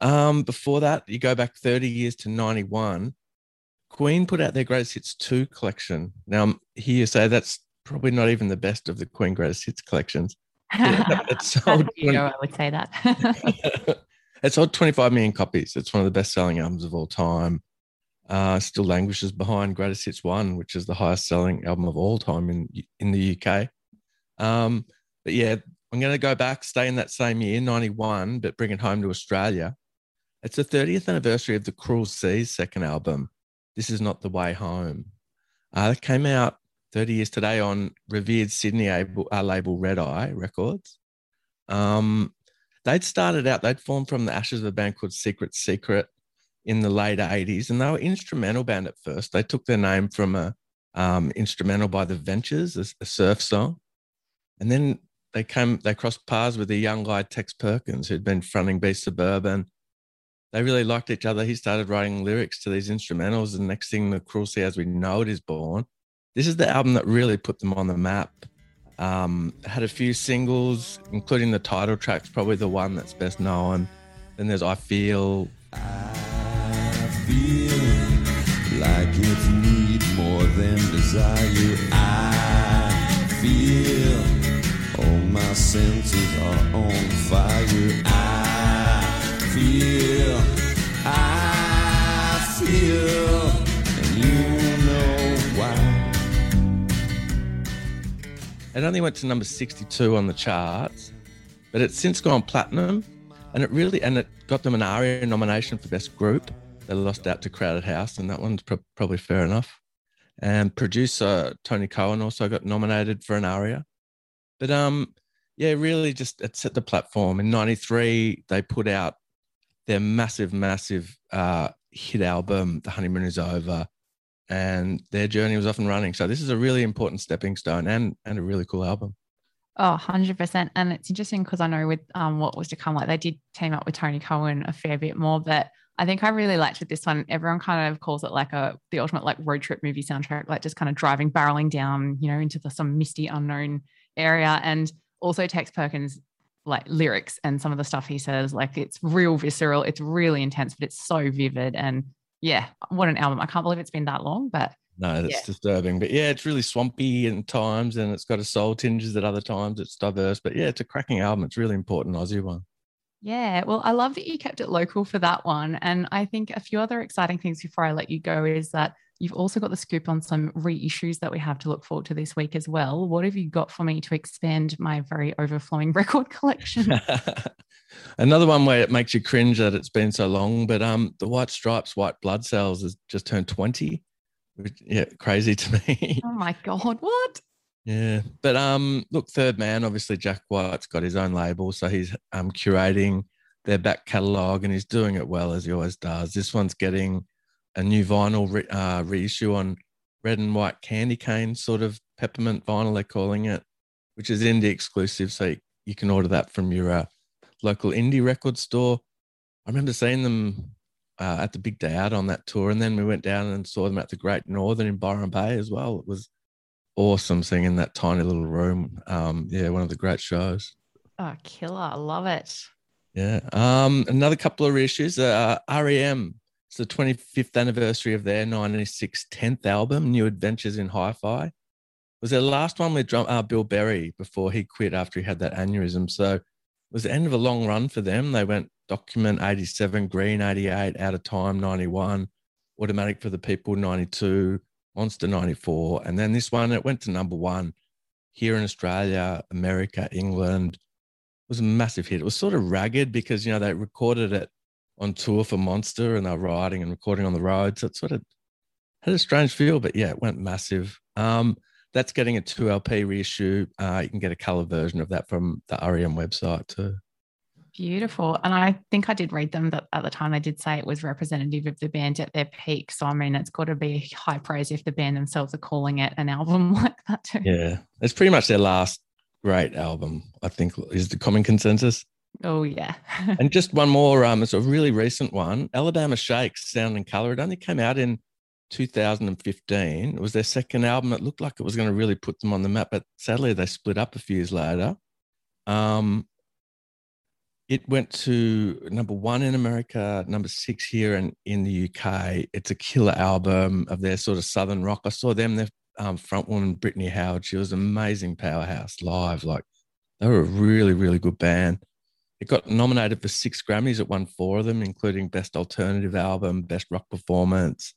Um, before that, you go back 30 years to 91. Queen put out their greatest hits 2 collection. Now, here you say that's probably not even the best of the Queen greatest hits collections. it sold you 20, know, I would say that. it sold 25 million copies. It's one of the best selling albums of all time uh, still languishes behind Greatest Hits One, which is the highest selling album of all time in in the UK. Um, but yeah, I'm going to go back, stay in that same year, 91, but bring it home to Australia. It's the 30th anniversary of the Cruel Seas second album. This is not the way home. Uh, it came out 30 years today on revered Sydney able, uh, label Red Eye Records. Um, they'd started out, they'd formed from the ashes of a band called Secret Secret in the late 80s and they were instrumental band at first they took their name from a um, instrumental by the ventures a, a, surf song and then they came they crossed paths with a young guy tex perkins who'd been fronting Beasts of Bourbon they really liked each other. He started writing lyrics to these instrumentals and next thing the cruel sea as we know it is born. This is the album that really put them on the map. Um, had a few singles including the title track's probably the one that's best known. Then there's i feel. Feel like it's need more than desire. I feel. All my senses are on fire. I feel, I feel, and you know why. It only went to number 62 on the charts, but it's since gone platinum and it really and it got them an ARIA nomination for best group they lost out to Crowded House, and that one's pro- probably fair enough. And producer Tony Cohen also got nominated for an ARIA. But um, yeah, really just it set the platform. In '93, they put out their massive, massive uh, hit album, "The Honeymoon Is Over," and their journey was off and running. So this is a really important stepping stone and and a really cool album. Oh, 100%. And it's interesting because I know with um, what was to come, like they did team up with Tony Cohen a fair bit more, but I think I really liked with this one. Everyone kind of calls it like a the ultimate like road trip movie soundtrack, like just kind of driving, barreling down, you know, into the, some misty unknown area. And also Tex Perkins like lyrics and some of the stuff he says, like it's real visceral, it's really intense, but it's so vivid. And yeah, what an album! I can't believe it's been that long, but no, that's yeah. disturbing. But yeah, it's really swampy in times, and it's got a soul tinges at other times. It's diverse, but yeah, it's a cracking album. It's really important Aussie one. Yeah, well, I love that you kept it local for that one. And I think a few other exciting things before I let you go is that you've also got the scoop on some reissues that we have to look forward to this week as well. What have you got for me to expand my very overflowing record collection? Another one where it makes you cringe that it's been so long, but um, the White Stripes, White Blood Cells has just turned 20. Which, yeah, crazy to me. Oh my God, what? Yeah, but um, look, Third Man, obviously Jack White's got his own label, so he's um curating their back catalogue and he's doing it well as he always does. This one's getting a new vinyl re- uh, reissue on red and white candy cane sort of peppermint vinyl they're calling it, which is indie exclusive, so you, can order that from your uh, local indie record store. I remember seeing them uh, at the big day out on that tour, and then we went down and saw them at the Great Northern in Byron Bay as well. It was awesome seeing in that tiny little room. Um, yeah, one of the great shows. Oh, killer! I love it. Yeah. Um, another couple of reissues. Uh, REM. It's the 25th anniversary of their 96 10th album, New Adventures in Hi-Fi. It was their last one with drum, uh, Bill Berry before he quit after he had that aneurysm. So it was the end of a long run for them. They went Document 87, Green 88, Out of Time 91, Automatic for the People 92, Monster 94. And then this one, it went to number one here in Australia, America, England. It was a massive hit. It was sort of ragged because, you know, they recorded it on tour for Monster and they were riding and recording on the road. So it sort of had a strange feel, but yeah, it went massive. Um, that's getting a 2LP reissue. Uh, you can get a color version of that from the REM website too. Beautiful. And I think I did read them that at the time they did say it was representative of the band at their peak. So, I mean, it's got to be high praise if the band themselves are calling it an album like that too. Yeah. It's pretty much their last great album, I think, is the common consensus. Oh, yeah. and just one more, um, it's a really recent one Alabama Shakes, Sound and Color. It only came out in 2015. It was their second album. It looked like it was going to really put them on the map, but sadly they split up a few years later. Um, it went to number one in America, number six here and in the UK. It's a killer album of their sort of southern rock. I saw them, their um, front woman Brittany Howard. She was an amazing powerhouse live. Like they were a really, really good band. It got nominated for six Grammys. It won four of them, including Best Alternative Album, Best Rock Performance,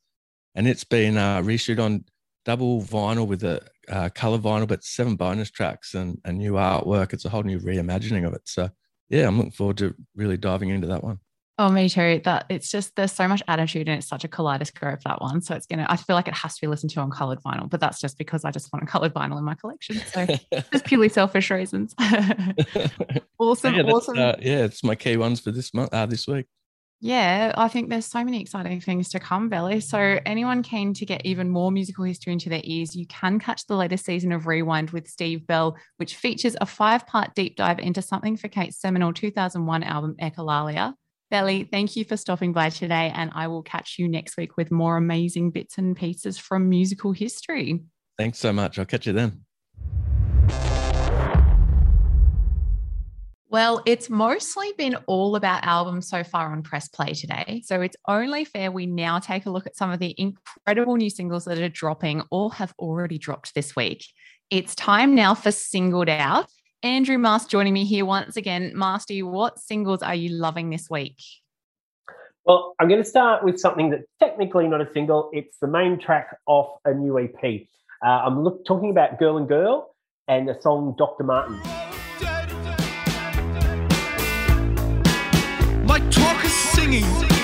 and it's been uh, reissued on double vinyl with a uh, color vinyl, but seven bonus tracks and a new artwork. It's a whole new reimagining of it. So yeah, I'm looking forward to really diving into that one. Oh, me too. That it's just there's so much attitude and it's such a kaleidoscope that one. So it's gonna. I feel like it has to be listened to on colored vinyl, but that's just because I just want a colored vinyl in my collection. So just purely selfish reasons. awesome, yeah, awesome. Uh, yeah, it's my key ones for this month. Uh, this week. Yeah, I think there's so many exciting things to come, Belly. So, anyone keen to get even more musical history into their ears, you can catch the latest season of Rewind with Steve Bell, which features a five part deep dive into something for Kate's seminal 2001 album, Echolalia. Belly, thank you for stopping by today, and I will catch you next week with more amazing bits and pieces from musical history. Thanks so much. I'll catch you then. Well, it's mostly been all about albums so far on Press Play today. So it's only fair we now take a look at some of the incredible new singles that are dropping or have already dropped this week. It's time now for Singled Out. Andrew Mast joining me here once again. Masty, what singles are you loving this week? Well, I'm going to start with something that's technically not a single. It's the main track off a new EP. Uh, I'm look, talking about Girl and Girl and the song Dr. Marten. like talk is singing.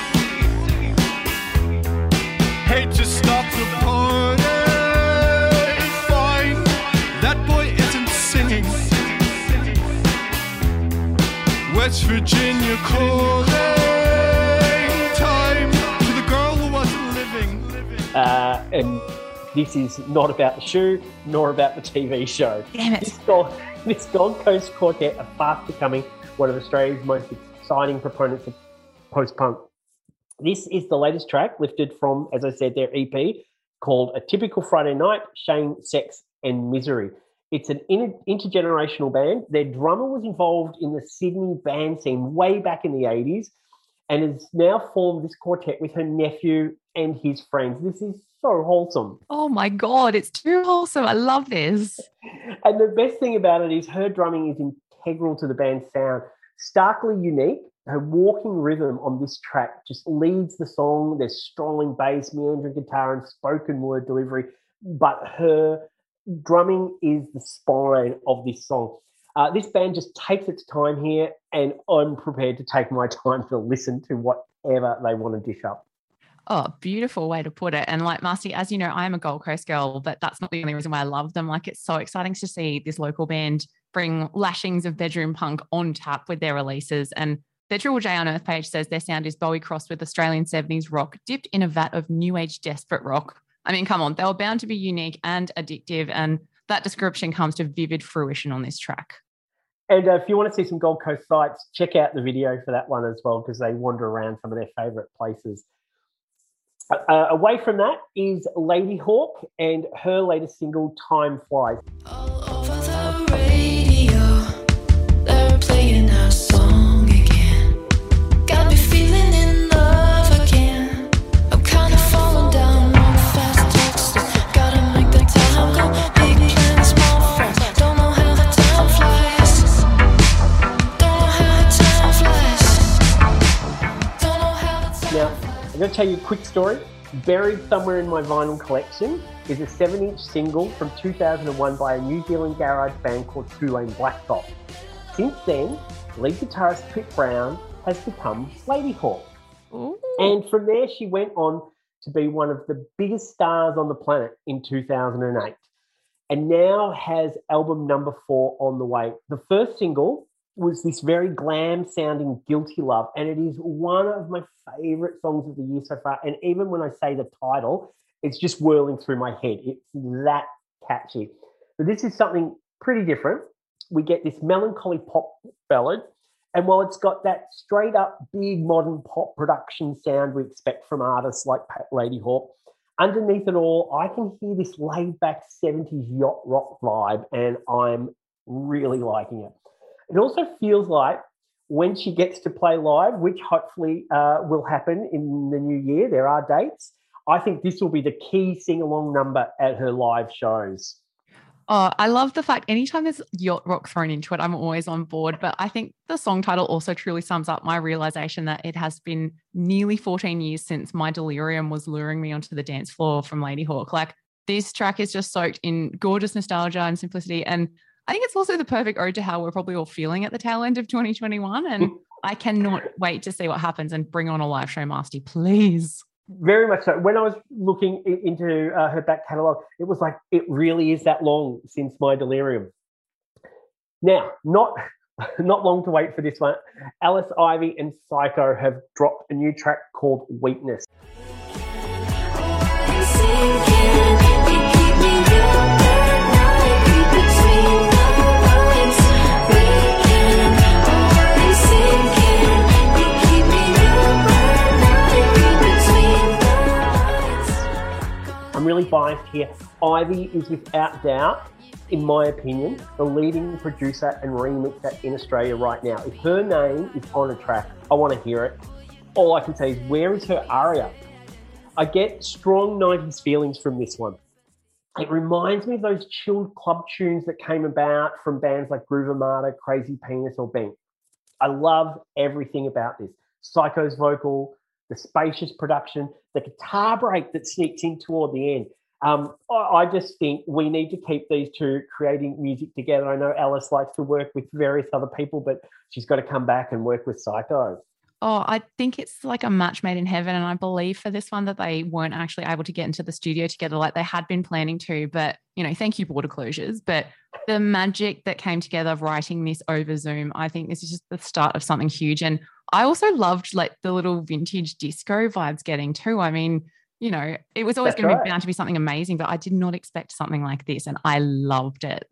West Virginia calling. Time to the girl who wasn't living. Uh, and this is not about the shoe, nor about the TV show. Damn it. This Gold, this Gold Coast Quartet are fast becoming one of Australia's most exciting proponents of post punk. This is the latest track lifted from, as I said, their EP called A Typical Friday Night Shame, Sex, and Misery. It's an inter- intergenerational band. Their drummer was involved in the Sydney band scene way back in the 80s and has now formed this quartet with her nephew and his friends. This is so wholesome. Oh my God, it's too wholesome. I love this. And the best thing about it is her drumming is integral to the band's sound starkly unique. Her walking rhythm on this track just leads the song. There's strolling bass, meandering guitar, and spoken word delivery, but her drumming is the spine of this song. Uh, this band just takes its time here, and I'm prepared to take my time to listen to whatever they want to dish up. Oh, beautiful way to put it. And like Masty, as you know, I am a Gold Coast girl, but that's not the only reason why I love them. Like it's so exciting to see this local band bring lashings of bedroom punk on tap with their releases. And their Triple J Unearth page says their sound is Bowie crossed with Australian 70s rock, dipped in a vat of new age desperate rock. I mean, come on, they were bound to be unique and addictive. And that description comes to vivid fruition on this track. And uh, if you want to see some Gold Coast sites, check out the video for that one as well, because they wander around some of their favourite places. Uh, away from that is Ladyhawke and her latest single, Time Flies. Going to tell you a quick story. Buried somewhere in my vinyl collection is a 7 inch single from 2001 by a New Zealand garage band called Two Lane Blacktop. Since then, lead guitarist Pip Brown has become Ladyhawke. Ooh. And from there, she went on to be one of the biggest stars on the planet in 2008 and now has album number four on the way. The first single was this very glam sounding Guilty Love, and it is one of my favorite songs of the year so far. And even when I say the title, it's just whirling through my head. It's that catchy. But this is something pretty different. We get this melancholy pop ballad and while it's got that straight up big modern pop production sound we expect from artists like Pat Ladyhawke, underneath it all, I can hear this laid back 70s yacht rock vibe, and I'm really liking it. It also feels like when she gets to play live, which hopefully uh, will happen in the new year, there are dates. I think this will be the key sing along number at her live shows. Oh, I love the fact anytime there's yacht rock thrown into it, I'm always on board. But I think the song title also truly sums up my realization that it has been nearly 14 years since my delirium was luring me onto the dance floor from Ladyhawke. Like this track is just soaked in gorgeous nostalgia and simplicity. And I think it's also the perfect ode to how we're probably all feeling at the tail end of 2021. And I cannot wait to see what happens and bring on a live show, Masty, please. Very much so. When I was looking into uh, her back catalogue, it was like it really is that long since my delirium. Now, not not long to wait for this one. Alice Ivy and Sycco have dropped a new track called Weakness. Really biased here. Ivy is without doubt, in my opinion, the leading producer and remixer in Australia right now. If her name is on a track, I want to hear it. All I can say is, where is her aria? I get strong 90s feelings from this one. It reminds me of those chilled club tunes that came about from bands like Groove Armada, Crazy Penis, or Bink. I love everything about this. Sycco's vocal, the spacious production, the guitar break that sneaks in toward the end. Um, I, I just think we need to keep these two creating music together. I know Alice likes to work with various other people, but she's got to come back and work with Sycco. Oh, I think it's like a match made in heaven. And I believe for this one that they weren't actually able to get into the studio together like they had been planning to. But, you know, thank you, border closures. But the magic that came together of writing this over Zoom, I think this is just the start of something huge. And I also loved like the little vintage disco vibes getting too. I mean, you know, it was always That's going to be bound to be something amazing, but I did not expect something like this. And I loved it.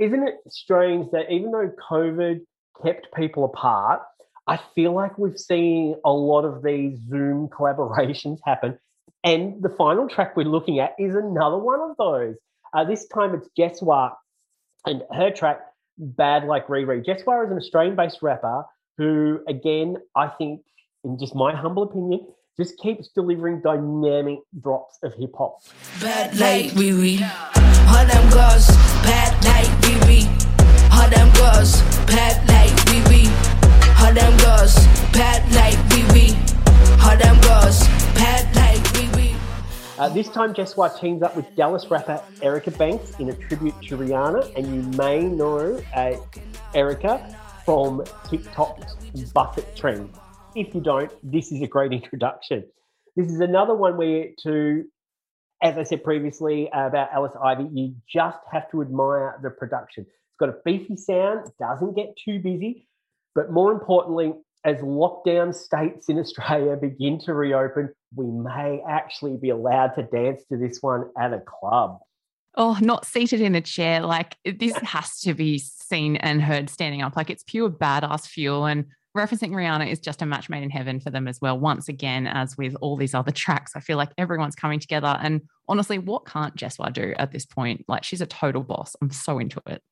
Isn't it strange that even though COVID kept people apart, I feel like we've seen a lot of these Zoom collaborations happen. And the final track we're looking at is another one of those. Uh, this time it's Jesswar and her track, Bad Like Riri. Jesswar is an Australian based rapper who, again, I think, in just my humble opinion, just keeps delivering dynamic drops of hip hop. Bad like Riri. All them girls, bad like Riri. All them girls, bad like Riri. Uh, this time, Jesswar teams up with Dallas rapper Erica Banks in a tribute to Rihanna, and you may know uh, Erica from TikTok's Buss It Trend. If you don't, this is a great introduction. This is another one where, to, as I said previously about Alice Ivy, you just have to admire the production. It's got a beefy sound, doesn't get too busy, but more importantly, as lockdown states in Australia begin to reopen, we may actually be allowed to dance to this one at a club. Oh, not seated in a chair. Like this has to be seen and heard standing up. Like it's pure badass fuel. And referencing Rihanna is just a match made in heaven for them as well. Once again, as with all these other tracks, I feel like everyone's coming together. And honestly, what can't Jesswar do at this point? Like she's a total boss. I'm so into it.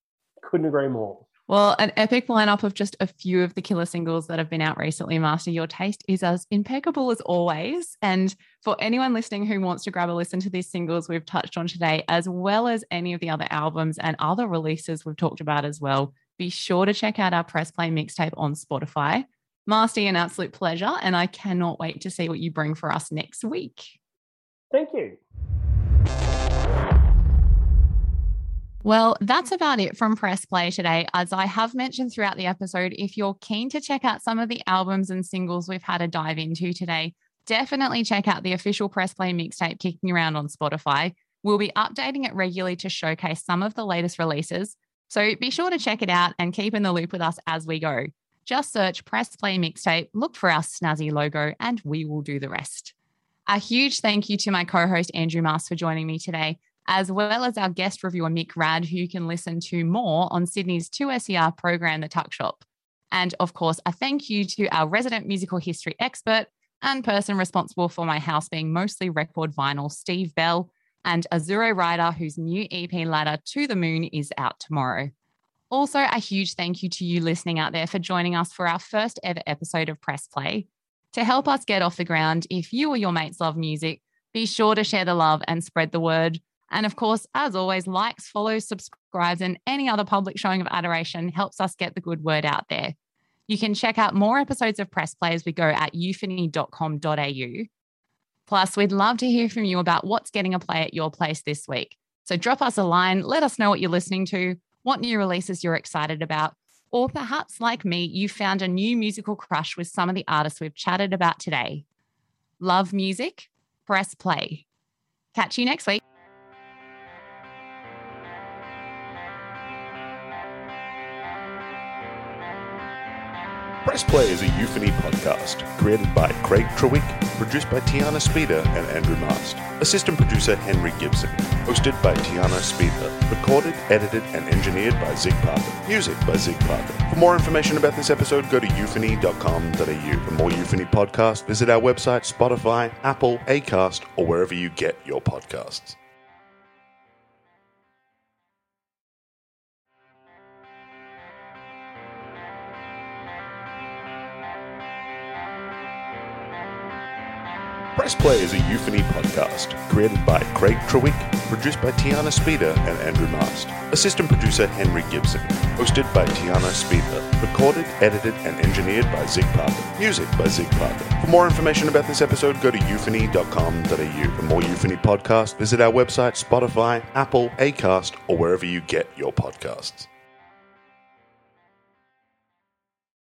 Couldn't agree more. Well, an epic lineup of just a few of the killer singles that have been out recently, Masty. Your taste is as impeccable as always. And for anyone listening who wants to grab a listen to these singles we've touched on today, as well as any of the other albums and other releases we've talked about as well, be sure to check out our Press Play mixtape on Spotify. Masty, an absolute pleasure. And I cannot wait to see what you bring for us next week. Thank you. Well, that's about it from Press Play today. As I have mentioned throughout the episode, if you're keen to check out some of the albums and singles we've had a dive into today, definitely check out the official Press Play mixtape kicking around on Spotify. We'll be updating it regularly to showcase some of the latest releases. So be sure to check it out and keep in the loop with us as we go. Just search Press Play Mixtape, look for our snazzy logo, and we will do the rest. A huge thank you to my co host, Andrew Mast, for joining me today, as well as our guest reviewer, Mick Rad, who you can listen to more on Sydney's 2SER program, The Tuckshop. And of course, a thank you to our resident musical history expert and person responsible for my house being mostly record vinyl, Steve Bell, and Azure Ryder, whose new EP ladder to the moon is out tomorrow. Also, a huge thank you to you listening out there for joining us for our first ever episode of Press Play. To help us get off the ground, if you or your mates love music, be sure to share the love and spread the word. And of course, as always, likes, follows, subscribes, and any other public showing of adoration helps us get the good word out there. You can check out more episodes of Press Play as we go at euphony.com.au. Plus, we'd love to hear from you about what's getting a play at your place this week. So drop us a line, let us know what you're listening to, what new releases you're excited about, or perhaps, like me, you found a new musical crush with some of the artists we've chatted about today. Love music? Press play. Catch you next week. Press Play is a euphony podcast created by Craig Trewick, produced by Tiana Speter and Andrew Mast, assistant producer Henry Gibson, hosted by Tiana Speter, recorded, edited, and engineered by Zig Parker, music by Zig Parker. For more information about this episode, go to euphony.com.au. For more euphony podcasts, visit our website, Spotify, Apple, Acast, or wherever you get your podcasts. Press Play is a euphony podcast created by Craig Trewick, produced by Tiana Speter and Andrew Mast, assistant producer Henry Gibson, hosted by Tiana Speter, recorded, edited, and engineered by Zig Parker, music by Zig Parker. For more information about this episode, go to euphony.com.au. For more euphony podcasts, visit our website, Spotify, Apple, Acast, or wherever you get your podcasts.